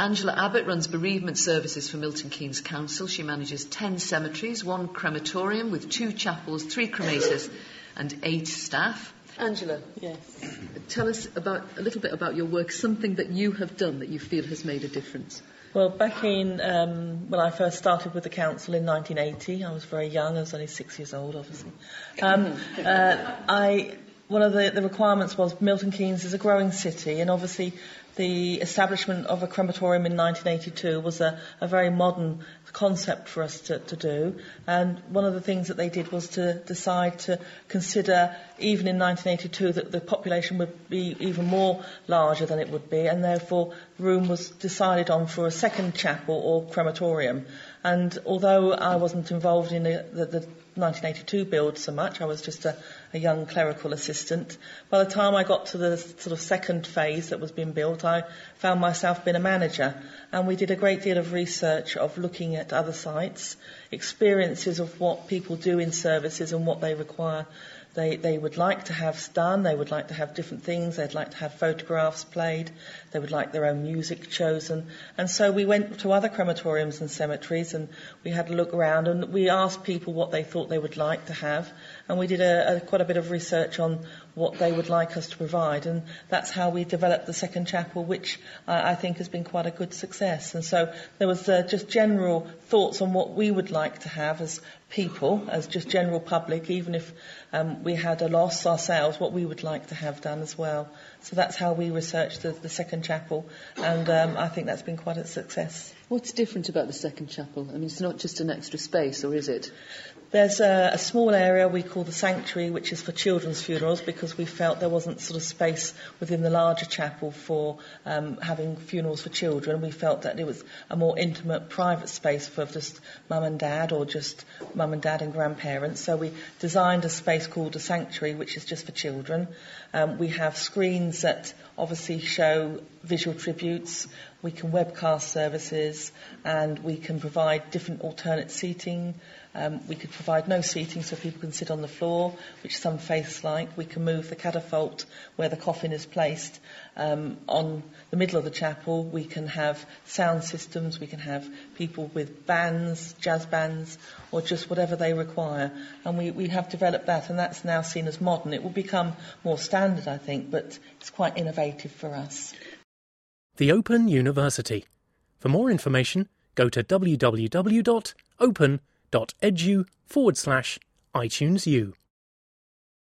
Angela Abbott runs bereavement services for Milton Keynes Council. She manages 10 cemeteries, one crematorium with two chapels, three cremators, and eight staff. Angela, yes. Tell us about a little bit about your work, something that you have done that you feel has made a difference. Well, back in um, when I first started with the council in 1980, I was very young. I was only six years old, obviously. Um, uh, I one of the, the requirements was Milton Keynes is a growing city, and obviously the establishment of a crematorium in 1982 was a, a very modern concept for us to, to, do. And one of the things that they did was to decide to consider, even in 1982, that the population would be even more larger than it would be, and therefore room was decided on for a second chapel or crematorium. And although I wasn't involved in the, the, the 1982 build so much. I was just a, a, young clerical assistant. By the time I got to the sort of second phase that was being built, I found myself being a manager. And we did a great deal of research of looking at other sites, experiences of what people do in services and what they require they, they would like to have done, they would like to have different things, they'd like to have photographs played, they would like their own music chosen. And so we went to other crematoriums and cemeteries and we had a look around and we asked people what they thought they would like to have. And we did a, a, quite a bit of research on what they would like us to provide. And that's how we developed the second chapel, which I, I think has been quite a good success. And so there was uh, just general thoughts on what we would like to have as people, as just general public, even if um, we had a loss ourselves, what we would like to have done as well. So that's how we researched the, the second chapel, and um, I think that's been quite a success. What's different about the second chapel? I mean, it's not just an extra space, or is it? There's a, a, small area we call the sanctuary, which is for children's funerals, because we felt there wasn't sort of space within the larger chapel for um, having funerals for children. We felt that it was a more intimate, private space for just mum and dad, or just mum and dad and grandparents. So we designed a space called a sanctuary, which is just for children. Um, we have screens that obviously show visual tributes. We can webcast services, and we can provide different alternate seating. Um, we could provide no seating so people can sit on the floor, which some faiths like. We can move the catafalque where the coffin is placed um, on the middle of the chapel. We can have sound systems. We can have people with bands, jazz bands, or just whatever they require. And we, we have developed that, and that's now seen as modern. It will become more standard, I think, but it's quite innovative for us. The Open University. For more information, go to www.open.edu forward slash iTunes.